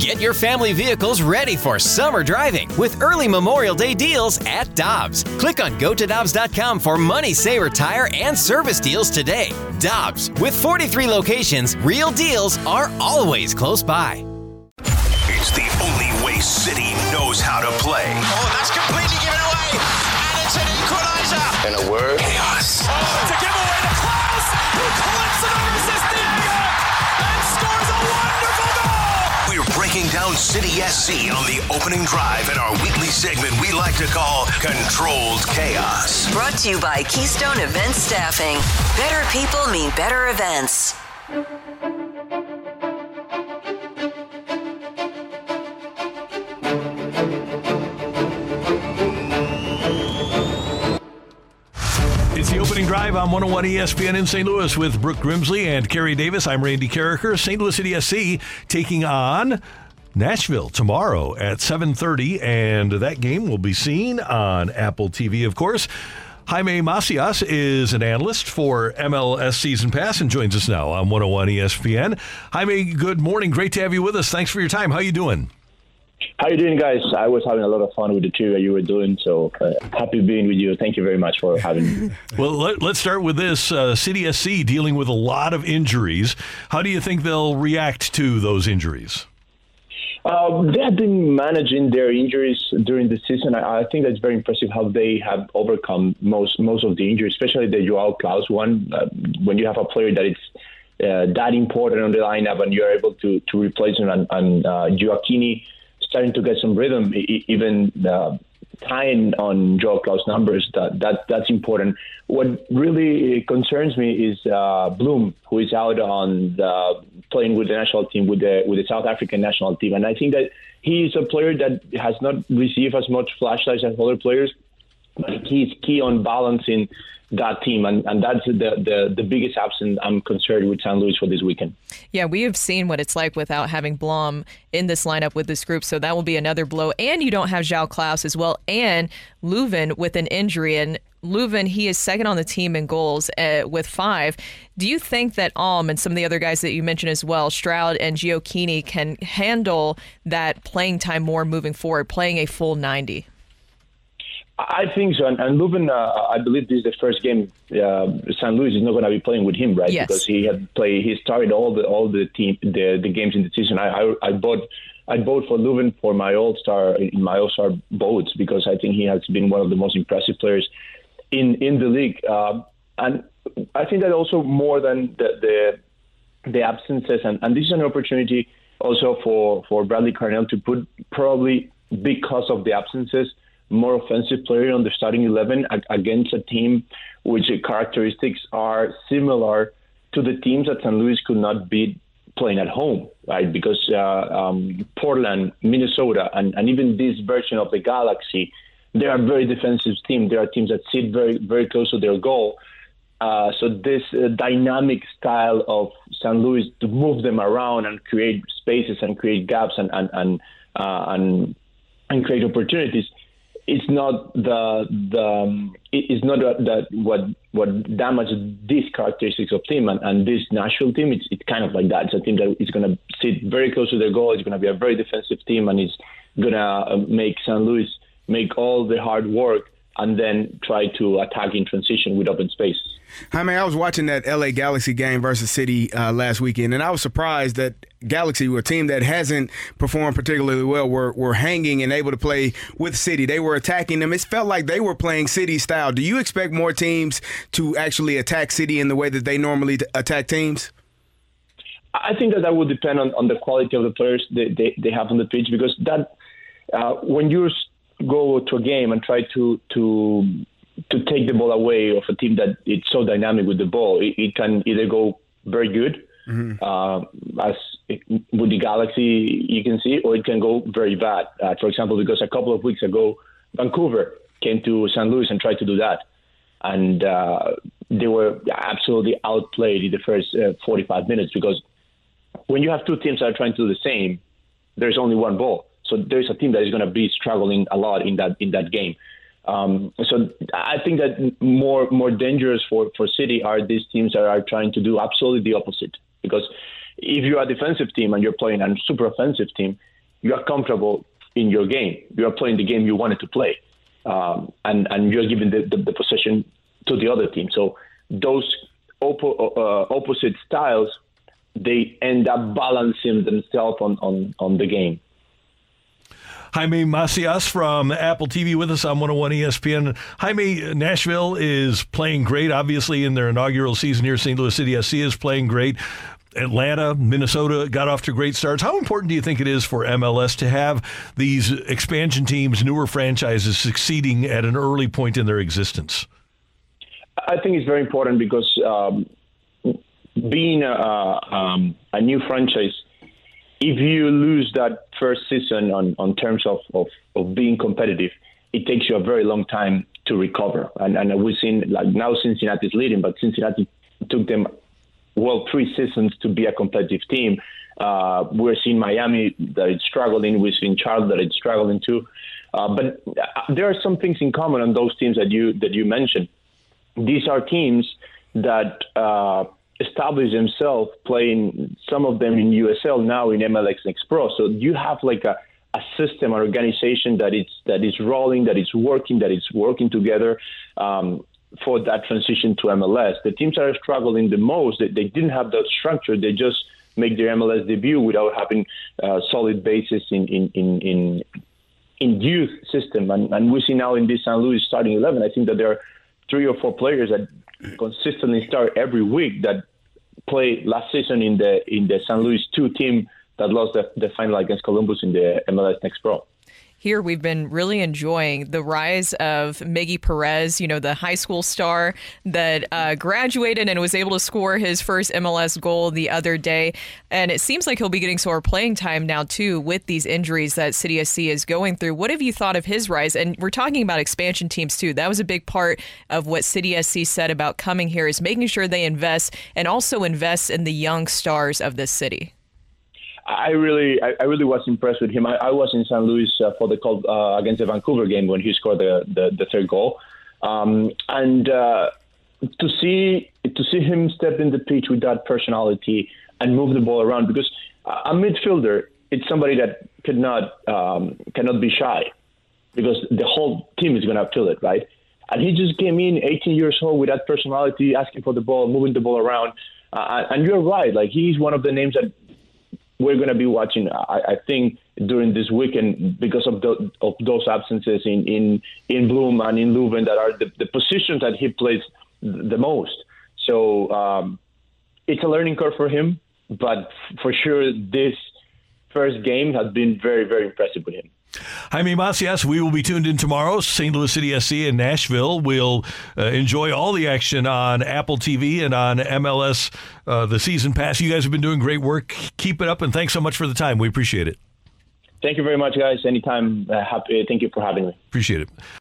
Get your family vehicles ready for summer driving with early Memorial Day deals at Dobbs. Click on gotodobbs.com for money saver tire and service deals today. Dobbs, with 43 locations, real deals are always close by. It's the only way City knows how to play. Oh, that's completely given away. And it's an equaliser. In a word, chaos. Oh, to give away to Klauss, who clips it over Diego breaking down City SC on the opening drive in our weekly segment we like to call Controlled Chaos. Brought to you by Keystone Event Staffing. Better people mean better events. Drive on 101 ESPN in St. Louis with Brooke Grimsley and Carey Davis. I'm Randy Karraker. St. Louis City SC taking on Nashville tomorrow at 7:30, and that game will be seen on Apple TV, of course. Jaime Macias is an analyst for MLS Season Pass and joins us now on 101 ESPN. Jaime, good morning. Great to have you with us. Thanks for your time. How are you doing? How you doing, guys? I was having a lot of fun with the tour you were doing, so uh, happy being with you. Thank you very much for having me. well, let, us start with this. Uh, City SC dealing with a lot of injuries. How do you think they'll react to those injuries? Uh, they have been managing their injuries during the season. I, I, think that's very impressive how they have overcome most most of the injuries, especially the Joao Klauss one. Uh, when you have a player that is uh, that important on the lineup and you're able to to replace him, and, and uh, Gioacchini starting to get some rhythm, even uh, tying on Joe Klauss numbers. That, that that's important. What really concerns me is uh, Blom, who is out on the, playing with the national team with the with the South African national team, and I think that he's a player that has not received as much flashlights as other players, he's key on balancing that team, and, and that's the, the, the biggest absence I'm concerned with San Luis for this weekend. Yeah, we have seen what it's like without having Blom in this lineup with this group, so that will be another blow. And you don't have Joao Klauss as well, and Löwen with an injury. And Löwen, he is second on the team in goals uh, with five. Do you think that Alm and some of the other guys that you mentioned as well, Stroud and Gioacchini, can handle that playing time more moving forward, playing a full 90? I think so. And, and Löwen, uh, I believe this is the first game uh, San Luis is not going to be playing with him, right? Yes. Because he had played, he started all the all the team the, the games in the season. I I, I bought I bought for Löwen for my All Star in my All Star votes because I think he has been one of the most impressive players in in the league. Uh, and I think that also more than the the, the absences, and, and this is an opportunity also for for Bradley Carnell to put probably because of the absences more offensive player on the starting 11 against a team which characteristics are similar to the teams that San Luis could not beat playing at home, right? Because uh, um, Portland, Minnesota, and, and even this version of the Galaxy, they are very defensive teams. There are teams that sit very, very close to their goal. Uh, so this uh, dynamic style of San Luis to move them around and create spaces and create gaps and and and uh, and, and create opportunities it's not the the um, it's not that what what damages these characteristics of team and, and this national team. It's it's kind of like that. It's a team that is going to sit very close to their goal. It's going to be a very defensive team, and it's going to uh, make San Luis make all the hard work and then try to attack in transition with open space. Jaime, I was watching that LA Galaxy game versus City uh, last weekend, and I was surprised that Galaxy, a team that hasn't performed particularly well, were, were hanging and able to play with City. They were attacking them. It felt like they were playing City style. Do you expect more teams to actually attack City in the way that they normally attack teams? I think that that will depend on, on the quality of the players they, they, they have on the pitch because that uh, when you go to a game and try to to to take the ball away of a team that it's so dynamic with the ball, it, it can either go very good, mm-hmm. uh, as it, with the Galaxy you can see, or it can go very bad. Uh, for example, because a couple of weeks ago, Vancouver came to St. Louis and tried to do that, and uh, they were absolutely outplayed in the first uh, 45 minutes because when you have two teams that are trying to do the same, there's only one ball. So there's a team that is going to be struggling a lot in that in that game. Um, so I think that more more dangerous for, for City are these teams that are trying to do absolutely the opposite because if you're a defensive team and you're playing a super offensive team, you are comfortable in your game. You are playing the game you wanted to play, um, and and you're giving the, the, the possession to the other team. So those oppo- uh, opposite styles, they end up balancing themselves on, on, on the game. Jaime Macias from Apple TV with us on 101 ESPN. Jaime, Nashville is playing great, obviously, in their inaugural season here. St. Louis City SC is playing great. Atlanta, Minnesota got off to great starts. How important do you think it is for MLS to have these expansion teams, newer franchises succeeding at an early point in their existence? I think it's very important because um, being a, um, a new franchise, if you lose that first season on, on terms of, of, of being competitive, it takes you a very long time to recover. And, and we've seen, like now Cincinnati's leading, but Cincinnati took them, well, three seasons to be a competitive team. Uh, we're seeing Miami that it's struggling. We've seen Charlotte that it's struggling too. Uh, but there are some things in common on those teams that you that you mentioned. These are teams that uh, establish themselves playing some of them in USL now in MLS Next Pro. So you have like a, a system, an organization that is that is rolling, that is working, that is working together um, for that transition to MLS. The teams that are struggling the most, they, they didn't have that structure. They just make their MLS debut without having a solid basis in in in, in in youth system. And, and we see now in this San Luis starting 11, I think that there are three or four players that consistently start every week that played last season in the in the San Luis two team that lost the, the final against Columbus in the MLS Next Pro here we've been really enjoying the rise of Miggy Perez, you know, the high school star that uh, graduated and was able to score his first MLS goal the other day. And it seems like he'll be getting more playing time now, too, with these injuries that City SC is going through. What have you thought of his rise? And we're talking about expansion teams, too. That was a big part of what City SC said about coming here is making sure they invest and also invest in the young stars of this city. I really, I, I, really was impressed with him. I, I was in San Luis uh, for the call uh, against the Vancouver game when he scored the the, the third goal, um, and uh, to see to see him step in the pitch with that personality and move the ball around because a midfielder it's somebody that cannot um, cannot be shy because the whole team is going to feel it, right? And he just came in, 18 years old, with that personality, asking for the ball, moving the ball around. Uh, and you're right, like he's one of the names that we're going to be watching. I, I, think during this weekend because of the, of those absences in in in Blom and in Löwen that are the, the positions that he plays the most. So um, it's a learning curve for him, but for sure this first game has been very very impressive with him. Jaime Macias, we will be tuned in tomorrow. St. Louis City SC in Nashville. We'll uh, enjoy all the action on Apple TV and on MLS, uh, the season pass. You guys have been doing great work. Keep it up, and thanks so much for the time. We appreciate it. Thank you very much, guys. Anytime. Uh, happy, thank you for having me. Appreciate it.